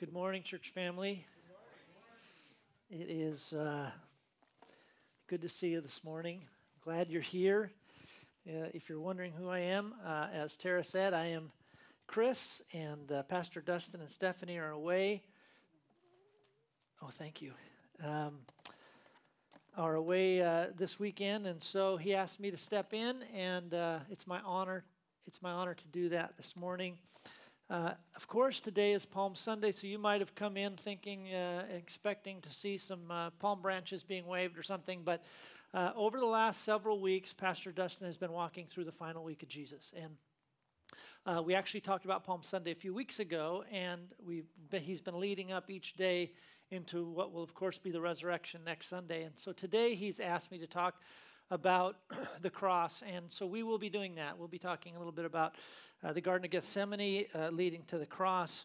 Good morning, church family. It is uh, good to see you this morning. Glad you're here. Uh, if you're wondering who I am, uh, as Tara said, I am Chris, and uh, Pastor Dustin and Stephanie are away. Oh, thank you. Um, are away uh, this weekend, and so he asked me to step in, and uh, it's my honor. It's my honor to do that this morning. Uh, of course, today is Palm Sunday, so you might have come in thinking, uh, expecting to see some uh, palm branches being waved or something. But uh, over the last several weeks, Pastor Dustin has been walking through the final week of Jesus. And uh, we actually talked about Palm Sunday a few weeks ago, and we've been, he's been leading up each day into what will, of course, be the resurrection next Sunday. And so today he's asked me to talk about the cross, and so we will be doing that. We'll be talking a little bit about uh, the Garden of Gethsemane uh, leading to the cross.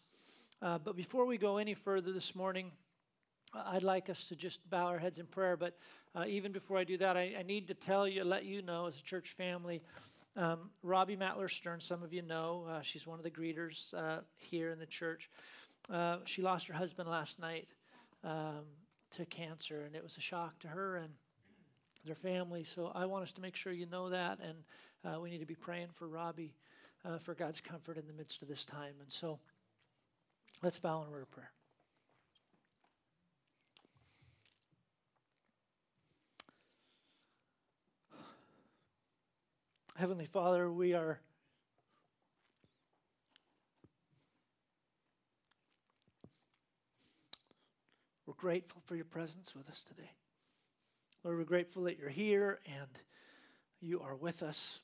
Uh, but before we go any further this morning, I'd like us to just bow our heads in prayer. But uh, even before I do that, I, I, need to tell you, let you know as a church family, um, Robbie Matler Stern, some of you know, uh, she's one of the greeters uh, here in the church. she lost her husband last night um, to cancer, and it was a shock to her and their family. So I want us to make sure you know that, and we need to be praying for Robbie uh, for God's comfort in the midst of this time. And so let's bow in word of prayer. Heavenly Father, we are we're grateful for your presence with us today. Lord, we're grateful that you're here and you are with us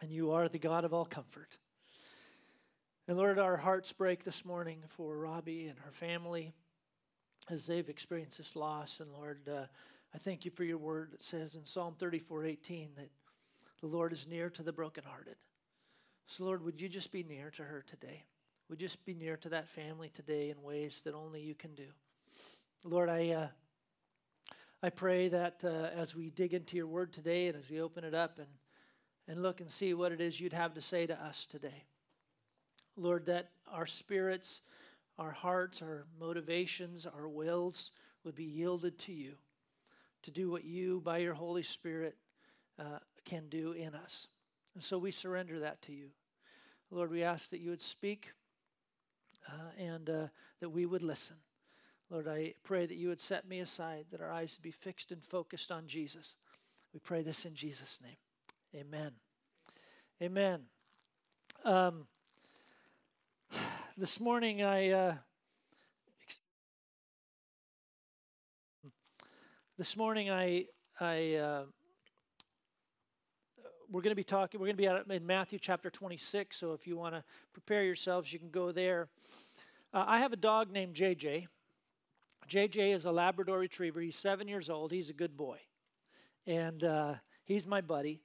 and you are the God of all comfort. And Lord, our hearts break this morning for Robbie and her family as they've experienced this loss. And Lord, uh, I thank you for your word that says in Psalm 34 18 that the Lord is near to the brokenhearted. So, Lord, would you just be near to her today? Would you just be near to that family today in ways that only you can do? Lord, I, uh, I pray that uh, as we dig into your word today and as we open it up and and look and see what it is you'd have to say to us today. Lord, that our spirits, our hearts, our motivations, our wills would be yielded to you to do what you, by your Holy Spirit, uh, can do in us. And so we surrender that to you. Lord, we ask that you would speak uh, and uh, that we would listen. Lord, I pray that you would set me aside, that our eyes would be fixed and focused on Jesus. We pray this in Jesus' name. Amen. Amen. Um, this morning, I. Uh, this morning, I. I uh, we're going to be talking. We're going to be at, in Matthew chapter 26. So if you want to prepare yourselves, you can go there. Uh, I have a dog named JJ. JJ is a Labrador Retriever. He's seven years old. He's a good boy, and uh, he's my buddy.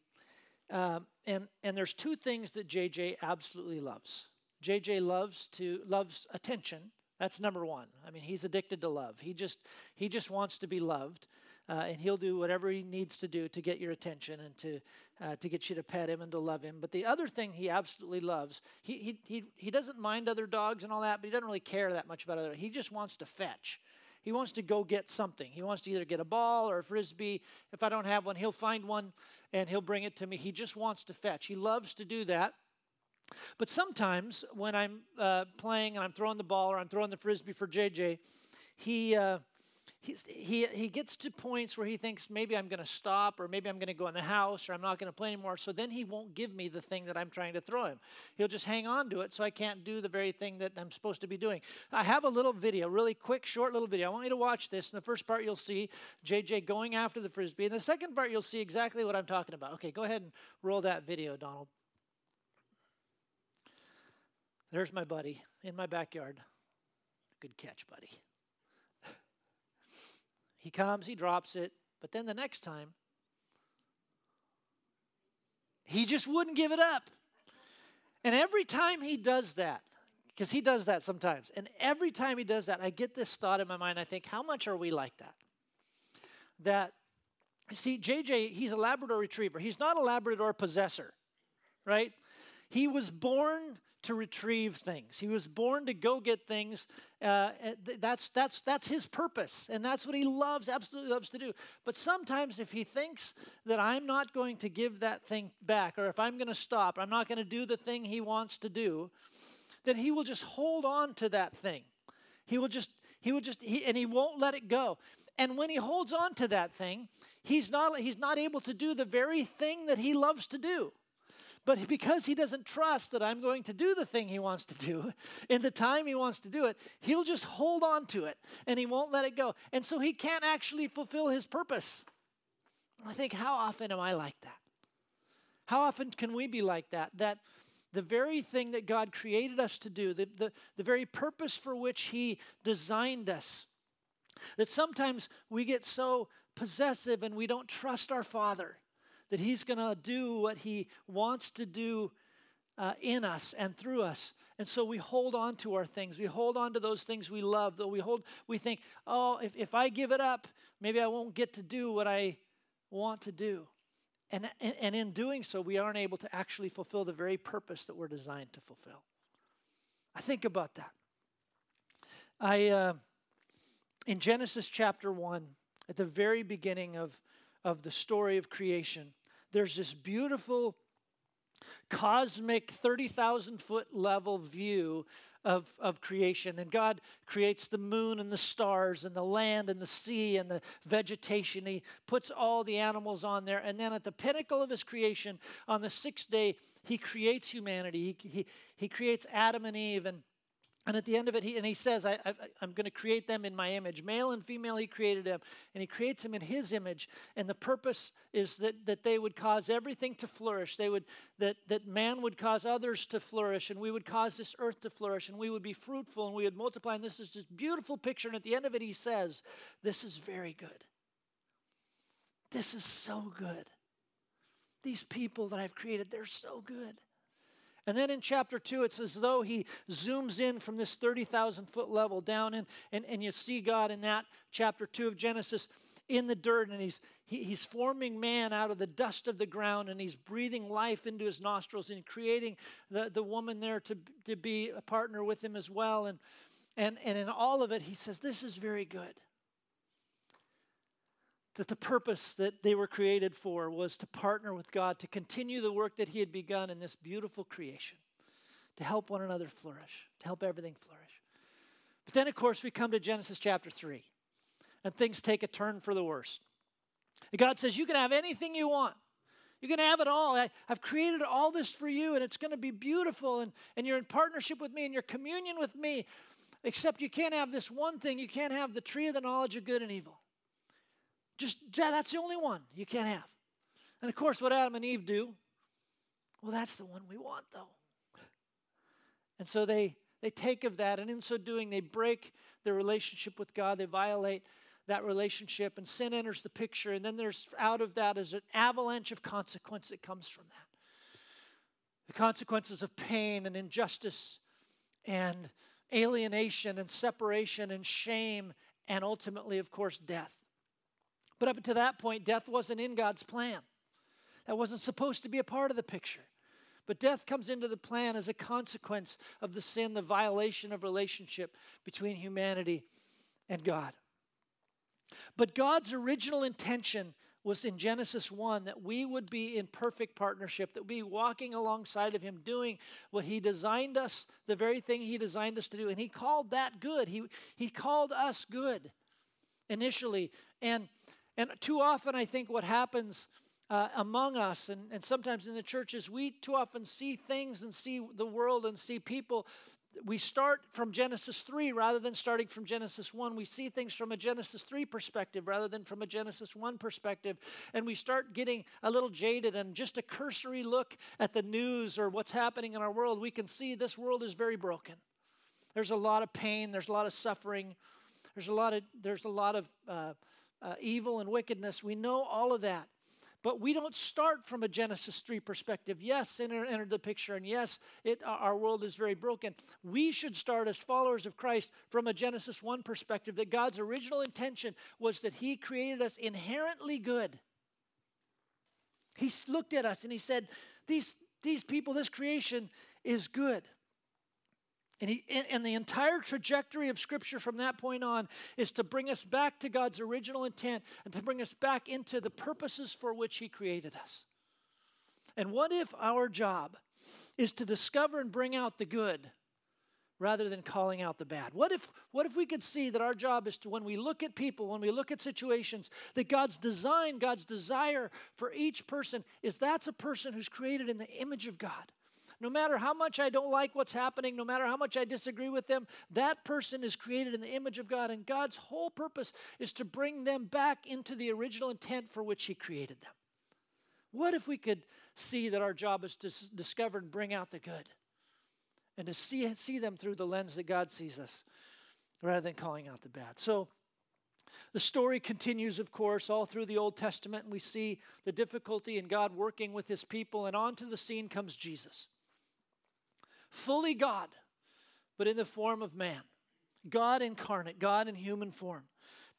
Um, and and there's two things that JJ absolutely loves. JJ loves to loves attention. That's number one. I mean, he's addicted to love. He just he just wants to be loved, uh, and he'll do whatever he needs to do to get your attention and to uh, to get you to pet him and to love him. But the other thing he absolutely loves, he he he he doesn't mind other dogs and all that, but he doesn't really care that much about other. He just wants to fetch. He wants to go get something. He wants to either get a ball or a frisbee. If I don't have one, he'll find one and he'll bring it to me. He just wants to fetch. He loves to do that. But sometimes when I'm uh, playing and I'm throwing the ball or I'm throwing the frisbee for JJ, he uh, he, he gets to points where he thinks maybe I'm going to stop or maybe I'm going to go in the house or I'm not going to play anymore. So then he won't give me the thing that I'm trying to throw him. He'll just hang on to it so I can't do the very thing that I'm supposed to be doing. I have a little video, really quick, short little video. I want you to watch this. In the first part, you'll see JJ going after the frisbee. In the second part, you'll see exactly what I'm talking about. Okay, go ahead and roll that video, Donald. There's my buddy in my backyard. Good catch, buddy. He comes, he drops it, but then the next time, he just wouldn't give it up. And every time he does that, because he does that sometimes, and every time he does that, I get this thought in my mind. I think, how much are we like that? That, see, JJ, he's a Labrador retriever. He's not a Labrador possessor, right? He was born to retrieve things. He was born to go get things. Uh, that's, that's, that's his purpose, and that's what he loves, absolutely loves to do. But sometimes, if he thinks that I'm not going to give that thing back, or if I'm going to stop, I'm not going to do the thing he wants to do, then he will just hold on to that thing. He will just, he will just, he, and he won't let it go. And when he holds on to that thing, he's not, he's not able to do the very thing that he loves to do. But because he doesn't trust that I'm going to do the thing he wants to do in the time he wants to do it, he'll just hold on to it and he won't let it go. And so he can't actually fulfill his purpose. I think, how often am I like that? How often can we be like that? That the very thing that God created us to do, the, the, the very purpose for which He designed us, that sometimes we get so possessive and we don't trust our Father that He's going to do what He wants to do uh, in us and through us. And so we hold on to our things. We hold on to those things we love. Though we hold, we think, oh, if, if I give it up, maybe I won't get to do what I want to do. And, and in doing so, we aren't able to actually fulfill the very purpose that we're designed to fulfill. I think about that. I, uh, in Genesis chapter 1, at the very beginning of, of the story of creation, there's this beautiful cosmic 30,000 foot level view of, of creation. And God creates the moon and the stars and the land and the sea and the vegetation. He puts all the animals on there. And then at the pinnacle of his creation, on the sixth day, he creates humanity. He, he, he creates Adam and Eve and and at the end of it, he, and he says, I, am going to create them in my image. Male and female, he created them. And he creates them in his image. And the purpose is that, that they would cause everything to flourish. They would, that, that man would cause others to flourish. And we would cause this earth to flourish. And we would be fruitful and we would multiply. And this is this beautiful picture. And at the end of it, he says, This is very good. This is so good. These people that I've created, they're so good. And then in chapter 2, it's as though he zooms in from this 30,000 foot level down, in, and, and you see God in that chapter 2 of Genesis in the dirt, and he's, he, he's forming man out of the dust of the ground, and he's breathing life into his nostrils and creating the, the woman there to, to be a partner with him as well. And, and, and in all of it, he says, This is very good that the purpose that they were created for was to partner with God, to continue the work that He had begun in this beautiful creation, to help one another flourish, to help everything flourish. But then, of course, we come to Genesis chapter 3, and things take a turn for the worse. And God says, You can have anything you want. You can have it all. I, have created all this for you, and it's going to be beautiful, and, and you're in partnership with me, and you're communion with me. Except you can't have this one thing. You can't have the tree of the knowledge of good and evil. Just that's the only one you can't have. And of course, what Adam and Eve do, well, that's the one we want, though. And so they they take of that, and in so doing, they break their relationship with God. They violate that relationship, and sin enters the picture. And then there's out of that is an avalanche of consequence that comes from that. The consequences of pain and injustice and alienation and separation and shame, and ultimately, of course, death. But up to that point, death wasn't in God's plan. That wasn't supposed to be a part of the picture. But death comes into the plan as a consequence of the sin, the violation of relationship between humanity and God. But God's original intention was in Genesis 1 that we would be in perfect partnership, that we be walking alongside of Him, doing what He designed us, the very thing He designed us to do. And He called that good. He, he called us good initially. And and too often, I think what happens uh, among us and, and sometimes in the churches, we too often see things and see the world and see people. We start from Genesis 3 rather than starting from Genesis 1. We see things from a Genesis 3 perspective rather than from a Genesis 1 perspective. And we start getting a little jaded and just a cursory look at the news or what's happening in our world. We can see this world is very broken. There's a lot of pain, there's a lot of suffering, there's a lot of, there's a lot of uh, uh, evil and wickedness. We know all of that. But we don't start from a Genesis 3 perspective. Yes, sin entered the picture, and yes, it, our world is very broken. We should start as followers of Christ from a Genesis 1 perspective that God's original intention was that He created us inherently good. He looked at us and He said, These, these people, this creation is good. And, he, and the entire trajectory of Scripture from that point on is to bring us back to God's original intent and to bring us back into the purposes for which He created us. And what if our job is to discover and bring out the good rather than calling out the bad? What if, what if we could see that our job is to, when we look at people, when we look at situations, that God's design, God's desire for each person is that's a person who's created in the image of God. No matter how much I don't like what's happening, no matter how much I disagree with them, that person is created in the image of God, and God's whole purpose is to bring them back into the original intent for which He created them. What if we could see that our job is to discover and bring out the good and to see, see them through the lens that God sees us rather than calling out the bad? So, the story continues, of course, all through the Old Testament, and we see the difficulty in God working with his people, and onto the scene comes Jesus. Fully God, but in the form of man. God incarnate, God in human form,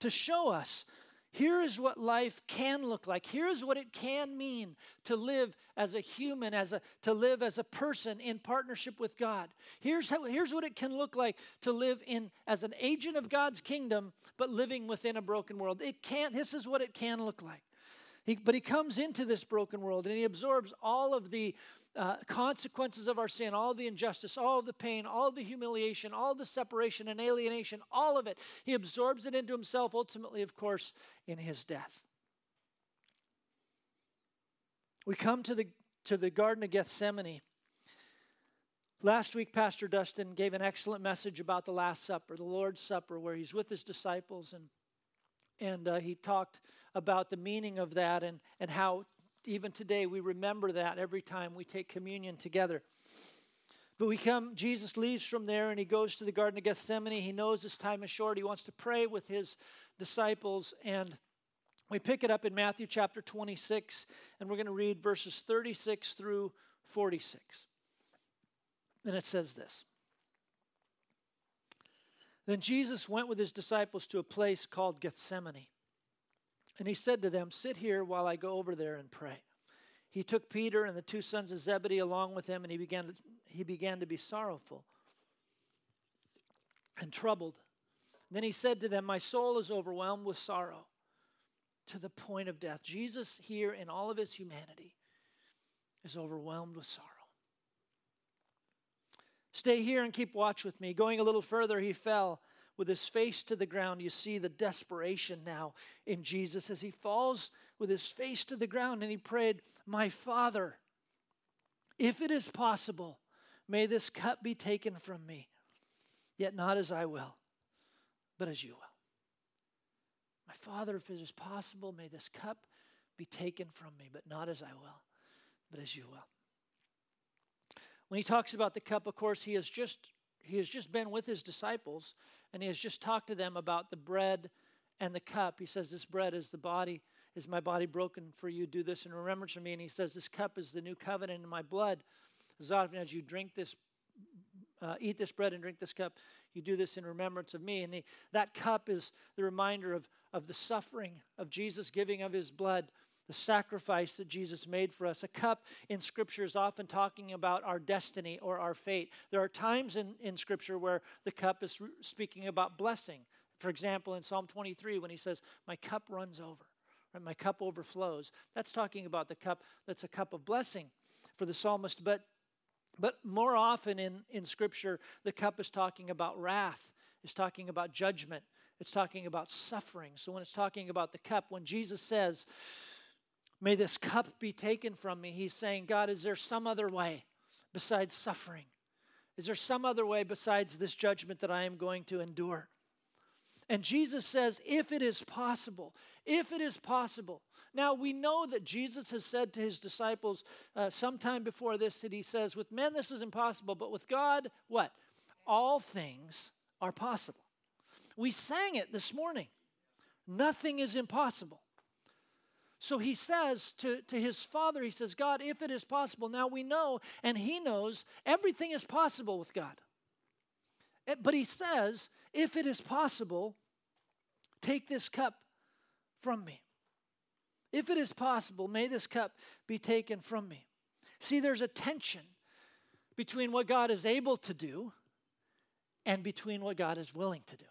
to show us here is what life can look like. Here is what it can mean to live as a human, as a, to live as a person in partnership with God. Here's, how, here's what it can look like to live in as an agent of God's kingdom, but living within a broken world. It can't, this is what it can look like. He, but he comes into this broken world and he absorbs all of the uh, consequences of our sin, all the injustice, all the pain, all the humiliation, all the separation and alienation, all of it. He absorbs it into himself, ultimately, of course, in his death. We come to the, to the Garden of Gethsemane. Last week, Pastor Dustin gave an excellent message about the Last Supper, the Lord's Supper, where he's with his disciples and and uh, he talked about the meaning of that and, and how even today we remember that every time we take communion together. But we come, Jesus leaves from there and he goes to the Garden of Gethsemane. He knows his time is short. He wants to pray with his disciples. And we pick it up in Matthew chapter 26, and we're going to read verses 36 through 46. And it says this Then Jesus went with his disciples to a place called Gethsemane and he said to them, Sit here while I go over there and pray. He took Peter and the two sons of Zebedee along with him, and he began to, he began to be sorrowful and troubled. Then he said to them, My soul is overwhelmed with sorrow to the point of death. Jesus, here in all of his humanity, is overwhelmed with sorrow. Stay here and keep watch with me. Going a little further, he fell with his face to the ground. You see the desperation now in Jesus as he falls with his face to the ground and he prayed, My Father, if it is possible, may this cup be taken from me, yet not as I will, but as you will. My Father, if it is possible, may this cup be taken from me, but not as I will, but as you will. When he talks about the cup, of course, he has just he has just been with his disciples and he has just talked to them about the bread and the cup. He says, This bread is the body, is my body broken for you. Do this in remembrance of me. And he says, This cup is the new covenant in my blood. As often as you drink this, uh, eat this bread and drink this cup, you do this in remembrance of me. And he, that cup is the reminder of, of the suffering of Jesus giving of his blood the sacrifice that Jesus made for us. A cup in Scripture is often talking about our destiny or our fate. There are times in, in Scripture where the cup is speaking about blessing. For example, in Psalm 23, when he says, My cup runs over, right? my cup overflows, that's talking about the cup that's a cup of blessing for the psalmist. But, but more often in, in Scripture, the cup is talking about wrath, is talking about judgment, it's talking about suffering. So when it's talking about the cup, when Jesus says, May this cup be taken from me. He's saying, God, is there some other way besides suffering? Is there some other way besides this judgment that I am going to endure? And Jesus says, if it is possible, if it is possible. Now, we know that Jesus has said to his disciples uh, sometime before this that he says, with men this is impossible, but with God, what? All things are possible. We sang it this morning. Nothing is impossible. So he says to, to his father, he says, God, if it is possible, now we know, and he knows everything is possible with God. Eh, but he says, if it is possible, take this cup from me. If it is possible, may this cup be taken from me. See, there's a tension between what God is able to do and between what God is willing to do.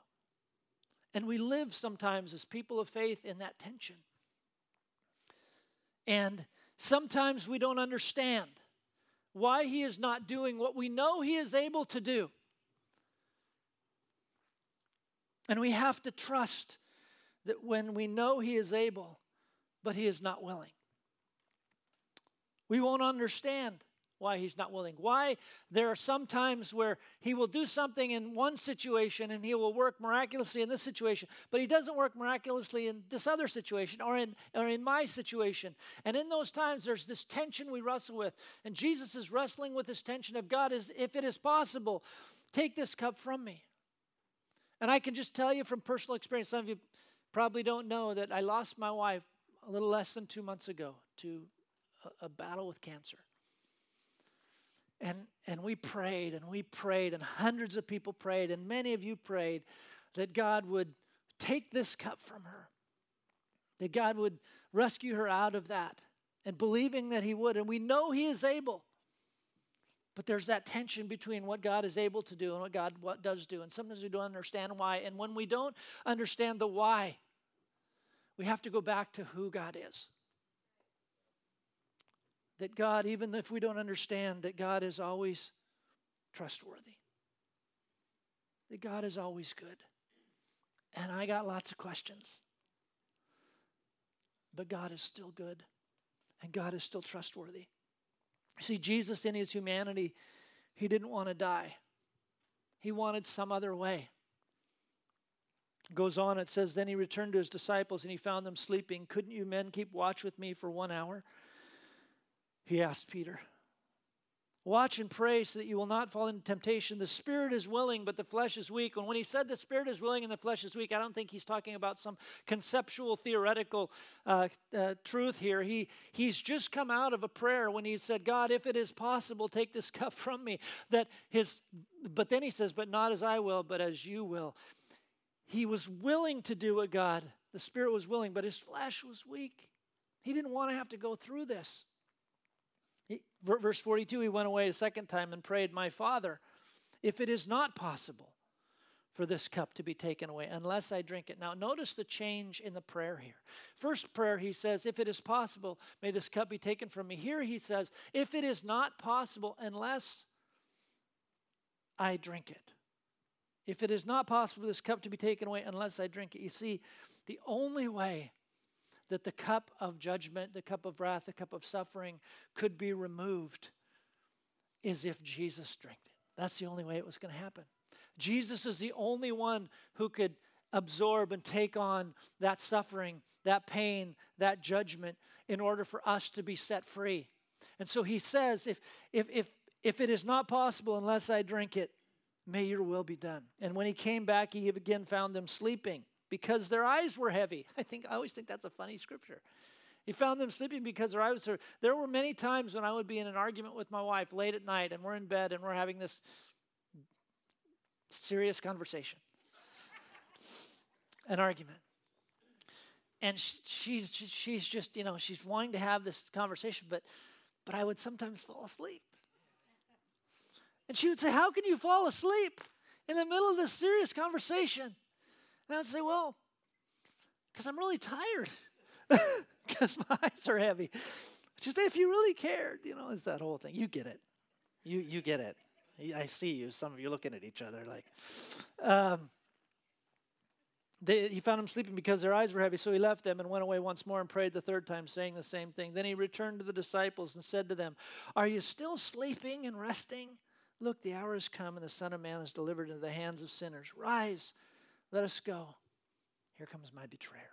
And we live sometimes as people of faith in that tension. And sometimes we don't understand why He is not doing what we know He is able to do. And we have to trust that when we know He is able, but He is not willing, we won't understand why he's not willing. Why there are some times where he will do something in one situation and he will work miraculously in this situation, but he doesn't work miraculously in this other situation or in, or in my situation. And in those times, there's this tension we wrestle with. And Jesus is wrestling with this tension of God is, if it is possible, take this cup from me. And I can just tell you from personal experience, some of you probably don't know that I lost my wife a little less than two months ago to a, a battle with cancer. And, and we prayed and we prayed, and hundreds of people prayed, and many of you prayed that God would take this cup from her, that God would rescue her out of that, and believing that He would. And we know He is able. But there's that tension between what God is able to do and what God what does do. And sometimes we don't understand why. And when we don't understand the why, we have to go back to who God is that God, even if we don't understand, that God is always trustworthy, that God is always good. And I got lots of questions. But God is still good, and God is still trustworthy. See, Jesus in his humanity, he didn't want to die, he wanted some other way. Goes on, it says, Then he returned to his disciples and he found them sleeping. Couldn't you men keep watch with me for one hour? He asked Peter. Watch and pray so that you will not fall into temptation. The spirit is willing, but the flesh is weak. And when he said the spirit is willing and the flesh is weak, I don't think he's talking about some conceptual, theoretical uh, uh, truth here. He, he's just come out of a prayer when he said, God, if it is possible, take this cup from me. That his, but then he says, but not as I will, but as you will. He was willing to do what God, the spirit was willing, but his flesh was weak. He didn't want to have to go through this. Verse 42 He went away a second time and prayed, My Father, if it is not possible for this cup to be taken away unless I drink it. Now, notice the change in the prayer here. First prayer, he says, If it is possible, may this cup be taken from me. Here he says, If it is not possible unless I drink it. If it is not possible for this cup to be taken away unless I drink it. You see, the only way that the cup of judgment, the cup of wrath, the cup of suffering could be removed is if Jesus drank it. That's the only way it was going to happen. Jesus is the only one who could absorb and take on that suffering, that pain, that judgment in order for us to be set free. And so he says, if, if, if, if it is not possible unless I drink it, may your will be done. And when he came back, he again found them sleeping because their eyes were heavy. I think I always think that's a funny scripture. He found them sleeping because their eyes were. There were many times when I would be in an argument with my wife late at night, and we're in bed and we're having this serious conversation, an argument, and she's she's just you know she's wanting to have this conversation, but but I would sometimes fall asleep, and she would say, "How can you fall asleep in the middle of this serious conversation?" And I'd say, well, because I'm really tired, because my eyes are heavy. Just if you really cared, you know, is that whole thing. You get it. You, you get it. I see you. Some of you looking at each other like. Um, they, he found them sleeping because their eyes were heavy, so he left them and went away once more and prayed the third time, saying the same thing. Then he returned to the disciples and said to them, Are you still sleeping and resting? Look, the hour has come, and the Son of Man is delivered into the hands of sinners. Rise, let us go. Here comes my betrayer.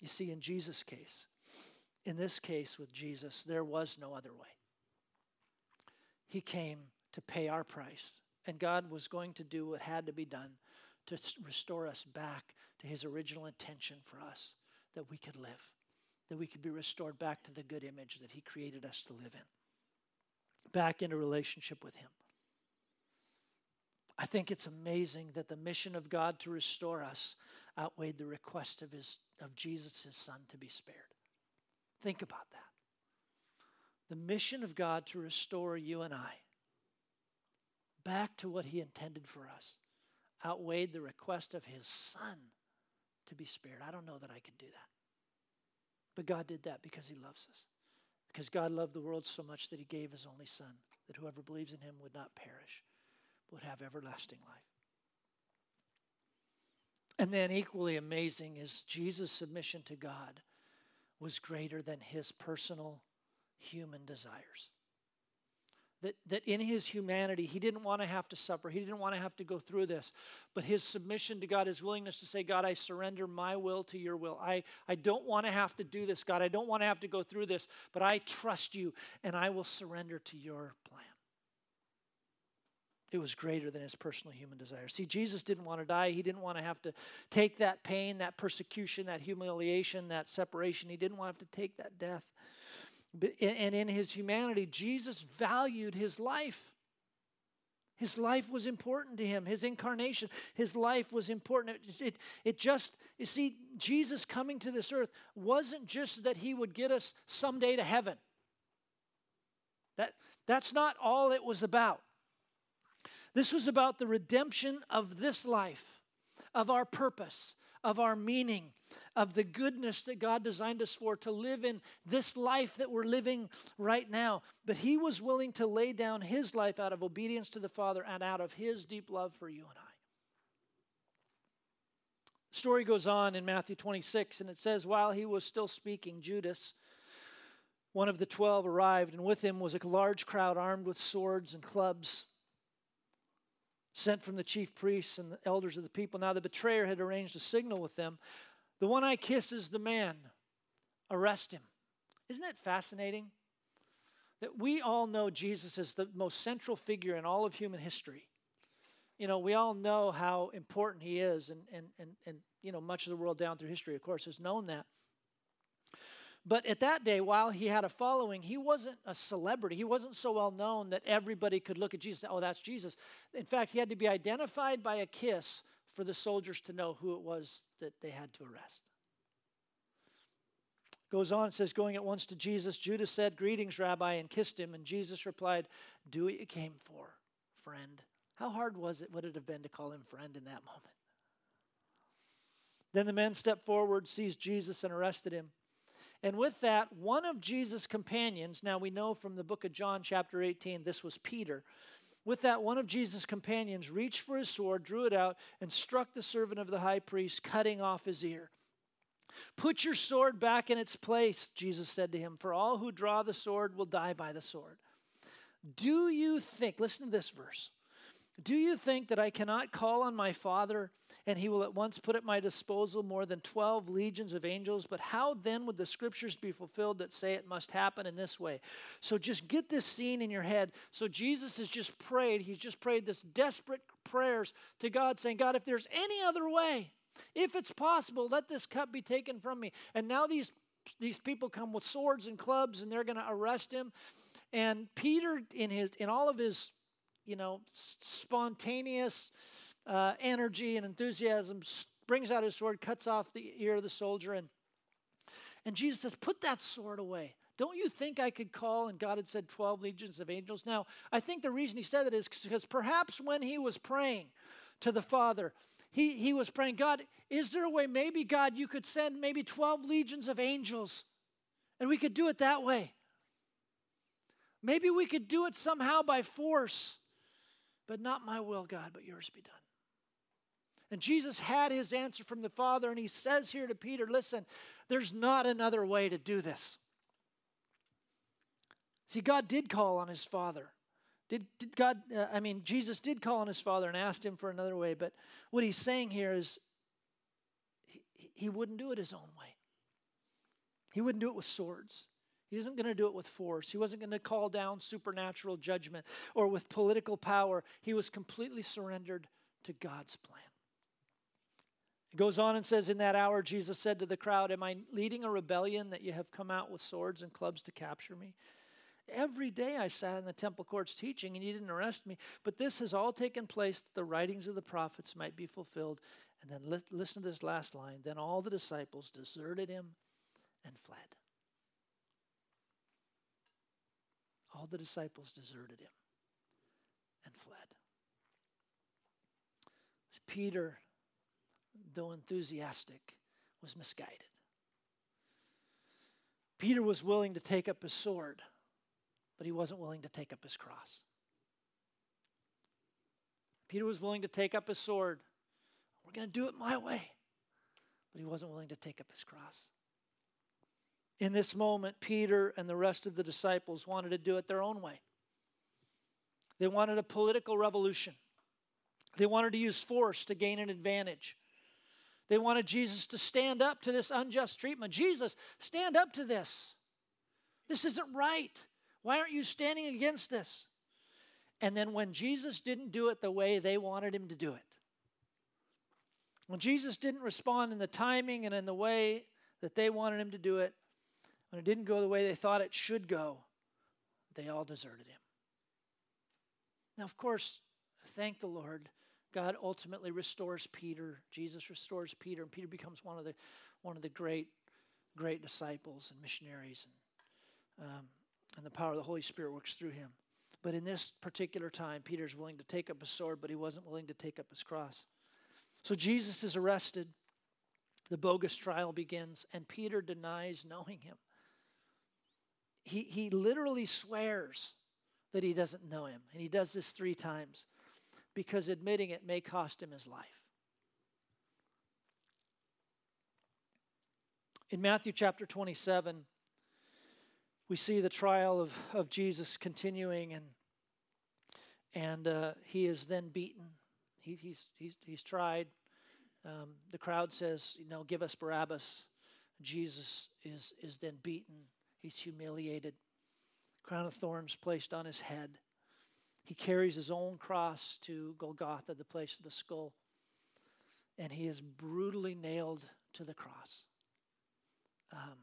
You see, in Jesus' case, in this case with Jesus, there was no other way. He came to pay our price, and God was going to do what had to be done to restore us back to his original intention for us, that we could live, that we could be restored back to the good image that he created us to live in, back into relationship with him. I think it's amazing that the mission of God to restore us outweighed the request of, his, of Jesus, his son, to be spared. Think about that. The mission of God to restore you and I back to what he intended for us outweighed the request of his son to be spared. I don't know that I could do that. But God did that because he loves us. Because God loved the world so much that he gave his only son, that whoever believes in him would not perish, would have everlasting life. And then, equally amazing is Jesus' submission to God was greater than his personal human desires that, that in his humanity, he didn't want to have to suffer. He didn't want to have to go through this. But his submission to God, his willingness to say, God, I surrender my will to your will. I, I don't want to have to do this, God. I don't want to have to go through this, but I trust you and I will surrender to your plan. It was greater than his personal human desire. See, Jesus didn't want to die. He didn't want to have to take that pain, that persecution, that humiliation, that separation. He didn't want to have to take that death. And in his humanity, Jesus valued his life. His life was important to him. His incarnation, his life was important. It, it, it, just, you see, Jesus coming to this earth wasn't just that he would get us someday to heaven. That, that's not all it was about. This was about the redemption of this life, of our purpose, of our meaning, of the goodness that God designed us for to live in this life that we're living right now. But He was willing to lay down His life out of obedience to the Father and out of His deep love for you and I. The story goes on in Matthew 26, and it says, While he was still speaking, Judas, one of the twelve, arrived, and with him was a large crowd armed with swords and clubs sent from the chief priests and the elders of the people. Now the betrayer had arranged a signal with them the one I kiss is the man. Arrest him. Isn't it fascinating? That we all know Jesus is the most central figure in all of human history. You know, we all know how important he is, and, and, and, and you know, much of the world down through history, of course, has known that. But at that day, while he had a following, he wasn't a celebrity. He wasn't so well known that everybody could look at Jesus and say, oh, that's Jesus. In fact, he had to be identified by a kiss for the soldiers to know who it was that they had to arrest. Goes on, says, Going at once to Jesus, Judas said, Greetings, Rabbi, and kissed him. And Jesus replied, Do what you came for, friend. How hard was it, would it have been to call him friend in that moment? Then the men stepped forward, seized Jesus, and arrested him. And with that, one of Jesus' companions, now we know from the book of John, chapter 18, this was Peter, with that, one of Jesus' companions reached for his sword, drew it out, and struck the servant of the high priest, cutting off his ear. Put your sword back in its place, Jesus said to him, for all who draw the sword will die by the sword. Do you think, listen to this verse, do you think that I cannot call on my Father and he will at once put at my disposal more than 12 legions of angels? But how then would the scriptures be fulfilled that say it must happen in this way? So just get this scene in your head. So Jesus has just prayed, he's just prayed this desperate prayers to God, saying, God, if there's any other way, if it's possible, let this cup be taken from me. And now these, these people come with swords and clubs and they're going to arrest him. And Peter, in his in all of his you know, spontaneous uh, energy and enthusiasm, brings out his sword, cuts off the ear of the soldier, and and Jesus says, "Put that sword away." Don't you think I could call? And God had said 12 legions of angels. Now, I think the reason he said that is because perhaps when he was praying to the Father, he, he was praying, God, is there a way, maybe, God, you could send maybe 12 legions of angels and we could do it that way? Maybe we could do it somehow by force. But not my will, God, but yours be done. And Jesus had his answer from the Father, and he says here to Peter, listen, there's not another way to do this. See, God did call on his Father. Did, did God, uh, I mean, Jesus did call on his Father and asked him for another way, but what he's saying here is he, he wouldn't do it his own way. He wouldn't do it with swords. He isn't going to do it with force. He wasn't going to call down supernatural judgment or with political power. He was completely surrendered to God's plan. It goes on and says, In that hour, Jesus said to the crowd, Am I leading a rebellion that you have come out with swords and clubs to capture me? Every day I sat in the temple courts teaching, and you didn't arrest me. But this has all taken place that the writings of the prophets might be fulfilled. And then li- listen to this last line. Then all the disciples deserted him and fled. All the disciples deserted him and fled. Peter, though enthusiastic, was misguided. Peter was willing to take up his sword, but he wasn't willing to take up his cross. Peter was willing to take up his sword. We're going to do it my way. But he wasn't willing to take up his cross. In this moment, Peter and the rest of the disciples wanted to do it their own way. They wanted a political revolution. They wanted to use force to gain an advantage. They wanted Jesus to stand up to this unjust treatment. Jesus, stand up to this. This isn't right. Why aren't you standing against this? And then when Jesus didn't do it the way they wanted him to do it, when Jesus didn't respond in the timing and in the way that they wanted him to do it, when it didn't go the way they thought it should go, they all deserted him. Now, of course, thank the Lord, God ultimately restores Peter. Jesus restores Peter, and Peter becomes one of the one of the great, great disciples and missionaries, and um, and the power of the Holy Spirit works through him. But in this particular time, Peter's willing to take up his sword, but he wasn't willing to take up his cross. So Jesus is arrested. The bogus trial begins, and Peter denies knowing him. He, he literally swears that he doesn't know him. And he does this three times because admitting it may cost him his life. In Matthew chapter 27, we see the trial of, of Jesus continuing, and, and uh, he is then beaten. He, he's, he's, he's tried. Um, the crowd says, you know, give us Barabbas. Jesus is, is then beaten. He's humiliated crown of thorns placed on his head. He carries his own cross to Golgotha, the place of the skull, and he is brutally nailed to the cross. Um,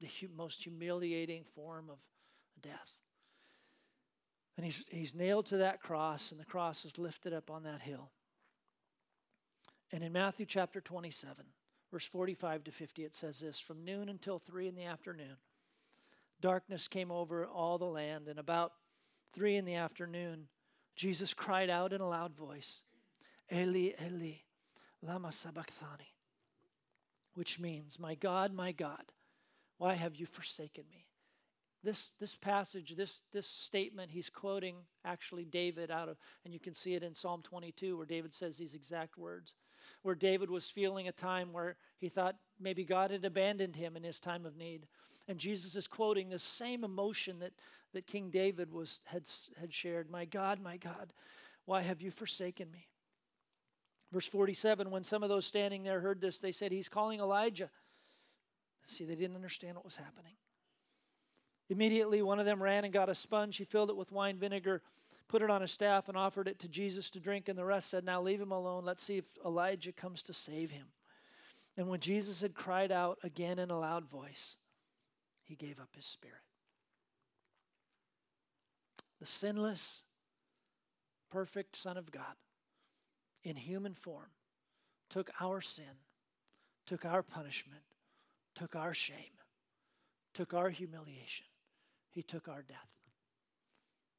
the hu- most humiliating form of death. And he's, he's nailed to that cross, and the cross is lifted up on that hill. And in Matthew chapter 27, verse 45 to 50, it says this From noon until 3 in the afternoon, darkness came over all the land, and about three in the afternoon, Jesus cried out in a loud voice, Eli, Eli, lama sabachthani, which means, My God, my God, why have you forsaken me? This, this passage, this, this statement, he's quoting actually David out of, and you can see it in Psalm 22 where David says these exact words where David was feeling a time where he thought maybe God had abandoned him in his time of need. And Jesus is quoting the same emotion that, that King David was, had, had shared My God, my God, why have you forsaken me? Verse 47 When some of those standing there heard this, they said, He's calling Elijah. See, they didn't understand what was happening. Immediately, one of them ran and got a sponge. He filled it with wine vinegar put it on a staff and offered it to Jesus to drink, and the rest said, Now leave him alone. Let's see if Elijah comes to save him. And when Jesus had cried out again in a loud voice, he gave up his spirit. The sinless, perfect Son of God in human form took our sin, took our punishment, took our shame, took our humiliation. He took our death.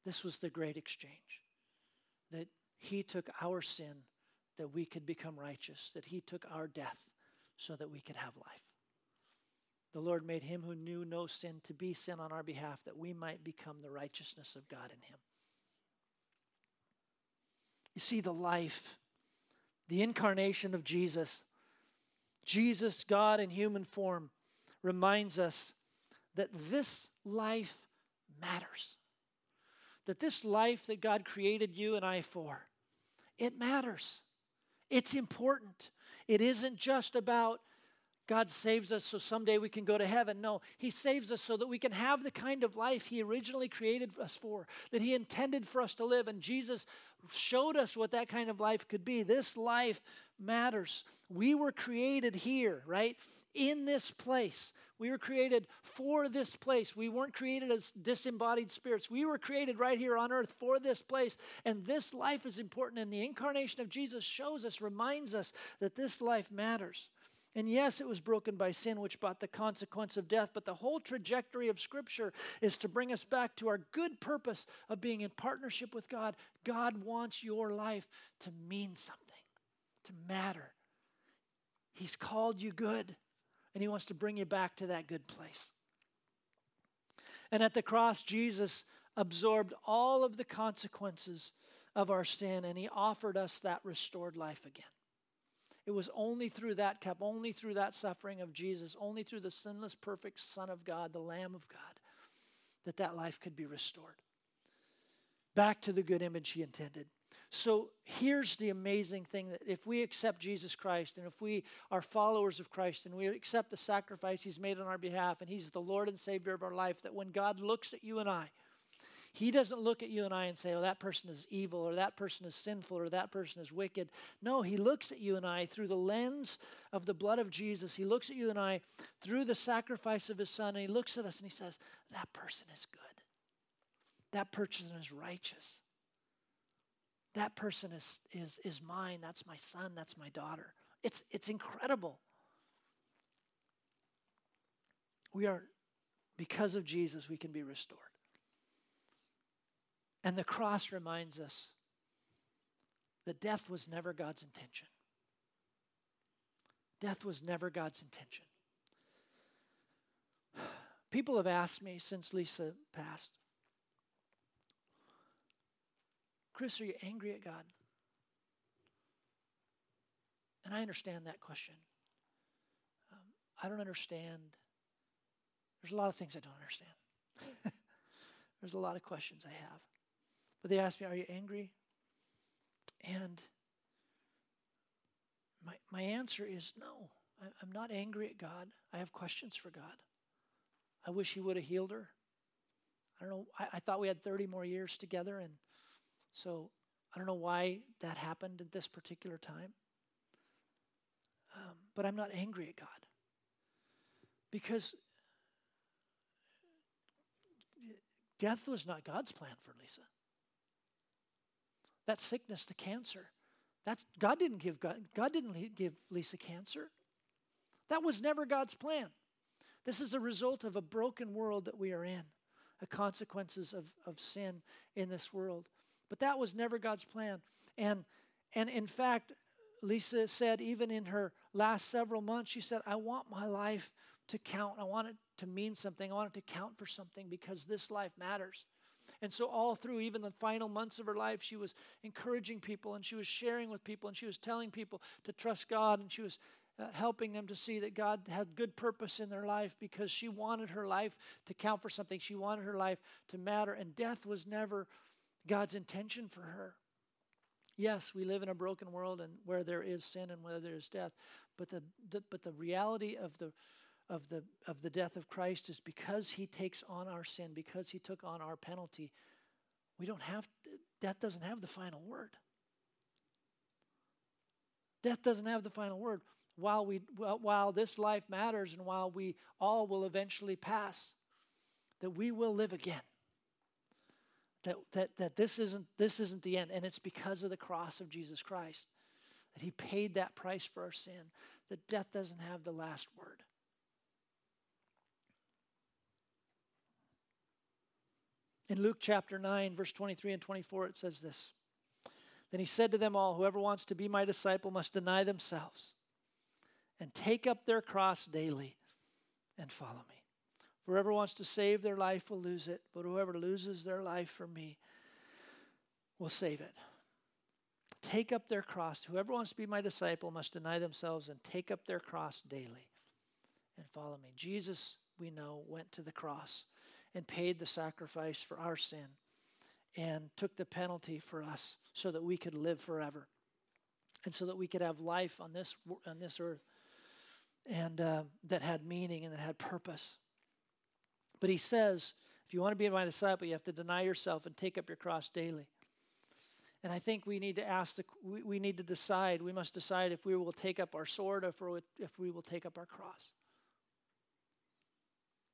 This was the great exchange. That he took our sin that we could become righteous, that he took our death so that we could have life. The Lord made him who knew no sin to be sin on our behalf that we might become the righteousness of God in him. You see, the life, the incarnation of Jesus, Jesus, God in human form, reminds us that this life matters that this life that God created you and I for, it matters. It's important. It isn't just about God saves us so someday we can go to heaven. No, He saves us so that we can have the kind of life He originally created us for, that He intended for us to live. And Jesus showed us what that kind of life could be. This life matters. We were created here, right? In this place. We were created for this place. We weren't created as disembodied spirits. We were created right here on earth for this place. And this life is important. And the incarnation of Jesus shows us, reminds us that this life matters. And yes, it was broken by sin, which brought the consequence of death, but the whole trajectory of Scripture is to bring us back to our good purpose of being in partnership with God. God wants your life to mean something. To matter. He's called you good, and He wants to bring you back to that good place. And at the cross, Jesus absorbed all of the consequences of our sin, and He offered us that restored life again. It was only through that cup, only through that suffering of Jesus, only through the sinless, perfect Son of God, the Lamb of God, that that life could be restored. Back to the good image He intended. So here's the amazing thing that if we accept Jesus Christ and if we are followers of Christ and we accept the sacrifice He's made on our behalf and He's the Lord and Savior of our life, that when God looks at you and I, He doesn't look at you and I and say, oh, that person is evil or that person is sinful or that person is wicked. No, He looks at you and I through the lens of the blood of Jesus. He looks at you and I through the sacrifice of His Son and He looks at us and He says, that person is good. That person is righteous that person is, is, is mine. That's my son. That's my daughter. It's, it's incredible. We are, because of Jesus, we can be restored. And the cross reminds us that death was never God's intention. Death was never God's intention. People have asked me since Lisa passed, Chris, are you angry at God? And I understand that question. Um, I don't understand. There's a lot of things I don't understand. There's a lot of questions I have. But they ask me, Are you angry? And my, my answer is no. I, I'm not angry at God. I have questions for God. I wish He would have healed her. I don't know. I, I thought we had 30 more years together, and so I don't know why that happened at this particular time. Um, but I'm not angry at God. Because death was not God's plan for Lisa. That sickness, the cancer, that's God didn't give God, God didn't give Lisa cancer. That was never God's plan. This is a result of a broken world that we are in, the consequences of, of sin in this world. But that was never God's plan. And, and in fact, Lisa said, even in her last several months, she said, I want my life to count. I want it to mean something. I want it to count for something because this life matters. And so, all through even the final months of her life, she was encouraging people and she was sharing with people and she was telling people to trust God and she was uh, helping them to see that God had good purpose in their life because she wanted her life to count for something. She wanted her life to matter. And death was never God's intention for her. Yes, we live in a broken world and where there is sin and where there is death, but the, the but the reality of the of the of the death of Christ is because he takes on our sin, because he took on our penalty. We don't have death doesn't have the final word. Death doesn't have the final word. While we while this life matters and while we all will eventually pass, that we will live again that, that, that this, isn't, this isn't the end. And it's because of the cross of Jesus Christ that he paid that price for our sin, that death doesn't have the last word. In Luke chapter 9, verse 23 and 24, it says this Then he said to them all, Whoever wants to be my disciple must deny themselves and take up their cross daily and follow me. For whoever wants to save their life will lose it, but whoever loses their life for me will save it. Take up their cross. Whoever wants to be my disciple must deny themselves and take up their cross daily and follow me. Jesus, we know, went to the cross and paid the sacrifice for our sin and took the penalty for us so that we could live forever and so that we could have life on this, on this earth and uh, that had meaning and that had purpose. But he says, if you want to be my disciple, you have to deny yourself and take up your cross daily. And I think we need to ask, the, we, we need to decide, we must decide if we will take up our sword or if, if we will take up our cross.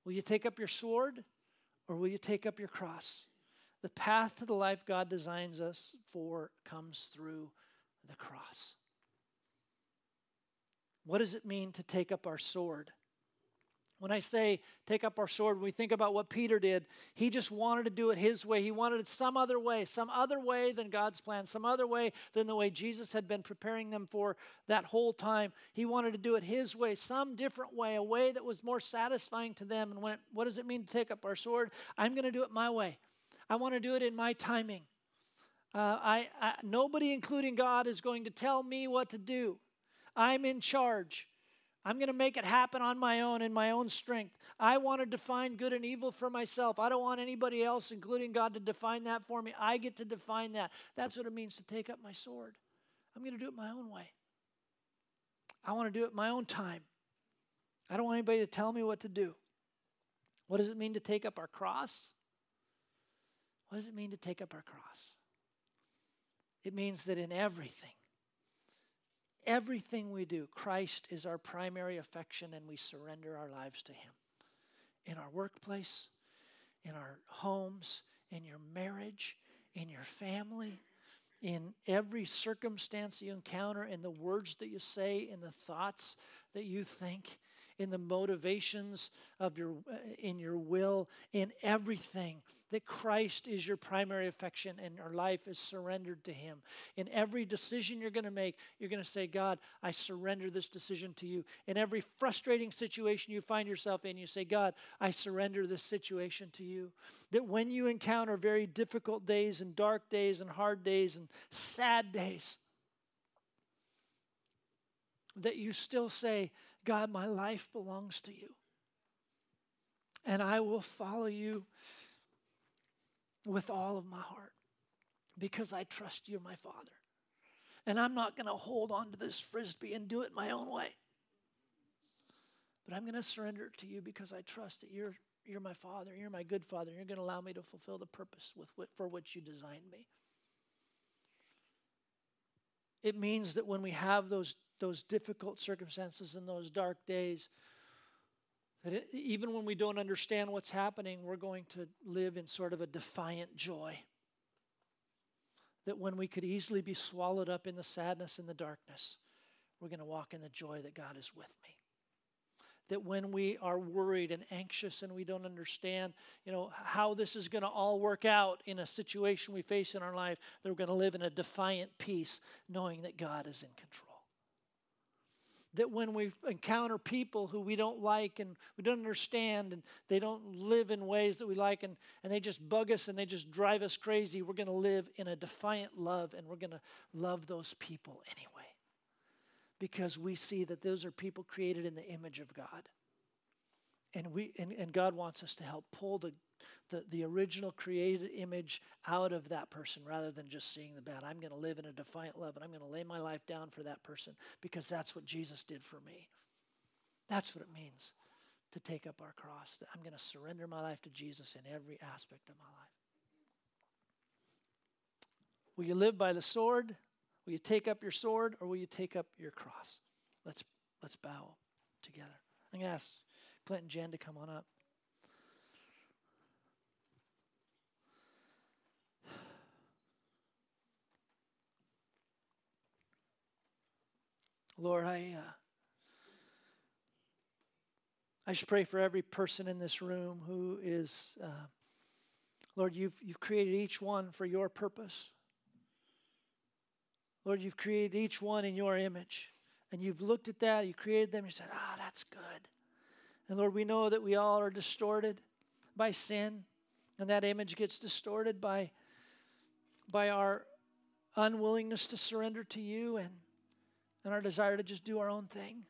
Will you take up your sword or will you take up your cross? The path to the life God designs us for comes through the cross. What does it mean to take up our sword? When I say take up our sword, when we think about what Peter did, he just wanted to do it his way. He wanted it some other way, some other way than God's plan, some other way than the way Jesus had been preparing them for that whole time. He wanted to do it his way, some different way, a way that was more satisfying to them. And when, what does it mean to take up our sword? I'm going to do it my way. I want to do it in my timing. Uh, I, I, nobody, including God, is going to tell me what to do. I'm in charge. I'm going to make it happen on my own in my own strength. I want to define good and evil for myself. I don't want anybody else, including God, to define that for me. I get to define that. That's what it means to take up my sword. I'm going to do it my own way. I want to do it my own time. I don't want anybody to tell me what to do. What does it mean to take up our cross? What does it mean to take up our cross? It means that in everything, everything we do, Christ is our primary affection and we surrender our lives to Him. In our workplace, in our homes, in your marriage, in your family, in every circumstance you encounter, in the words that you say, in the thoughts that you think, in the motivations of your uh, in your will, in everything that Christ is your primary affection and your life is surrendered to him. In every decision you're going to make, you're going to say, "God, I surrender this decision to you." In every frustrating situation you find yourself in, you say, "God, I surrender this situation to you." That when you encounter very difficult days and dark days and hard days and sad days, that you still say, God, my life belongs to you. And I will follow you with all of my heart because I trust you're my Father. And I'm not going to hold on to this frisbee and do it my own way. But I'm going to surrender it to you because I trust that you're, you're my Father, you're my good Father, you're going to allow me to fulfill the purpose with, for which you designed me. It means that when we have those those difficult circumstances and those dark days, that it, even when we don't understand what's happening, we're going to live in sort of a defiant joy. That when we could easily be swallowed up in the sadness and the darkness, we're going to walk in the joy that God is with me. That when we are worried and anxious and we don't understand, you know, how this is going to all work out in a situation we face in our life, that we're going to live in a defiant peace, knowing that God is in control that when we encounter people who we don't like and we don't understand and they don't live in ways that we like and, and they just bug us and they just drive us crazy, we're going to live in a defiant love and we're going to love those people anyway. Because we see that those are people created in the image of God. And, we, and, and God wants us to help pull the the, the original created image out of that person rather than just seeing the bad. I'm going to live in a defiant love and I'm going to lay my life down for that person because that's what Jesus did for me. That's what it means to take up our cross. That I'm going to surrender my life to Jesus in every aspect of my life. Will you live by the sword? Will you take up your sword or will you take up your cross? Let's let's bow together. I'm going to ask Clint and Jen to come on up. Lord, I, uh, I just pray for every person in this room who is, uh, Lord, you've, you've created each one for your purpose. Lord, you've created each one in your image. And you've looked at that, you created them, you said, ah, that's good. And Lord, we know that we all are distorted by sin, and that image gets distorted by, by our unwillingness to surrender to you and and our desire to just do our own thing.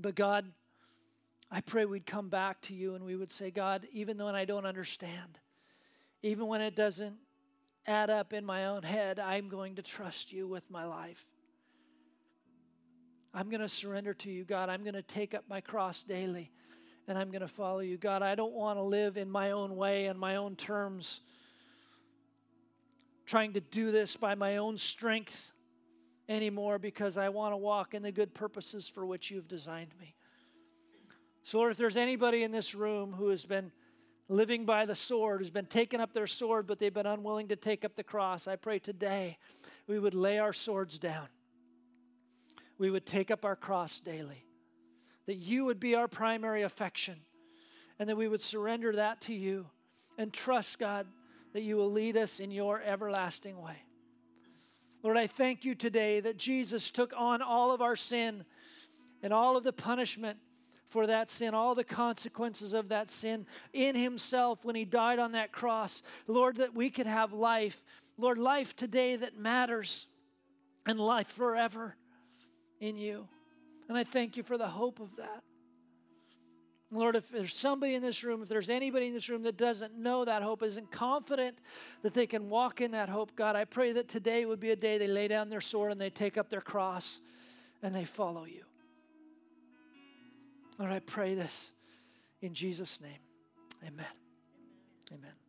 But God, I pray we'd come back to you and we would say, God, even though I don't understand, even when it doesn't add up in my own head, I'm going to trust you with my life. I'm going to surrender to you, God. I'm going to take up my cross daily and I'm going to follow you. God, I don't want to live in my own way and my own terms, trying to do this by my own strength anymore because I want to walk in the good purposes for which you've designed me. So, Lord, if there's anybody in this room who has been living by the sword, who's been taking up their sword, but they've been unwilling to take up the cross, I pray today we would lay our swords down. We would take up our cross daily. that you would be our primary affection and that we would surrender that to you and trust, God, that you will lead us in your everlasting way. Lord, I thank you today that Jesus took on all of our sin and all of the punishment for that sin, all the consequences of that sin in Himself when He died on that cross. Lord, that we could have life. Lord, life today that matters and life forever in you. And I thank you for the hope of that. Lord, if there's somebody in this room, if there's anybody in this room that doesn't know that hope, isn't confident that they can walk in that hope, God, I pray that today would be a day they lay down their sword and they take up their cross and they follow you. Lord, I pray this in Jesus' name. Amen. Amen.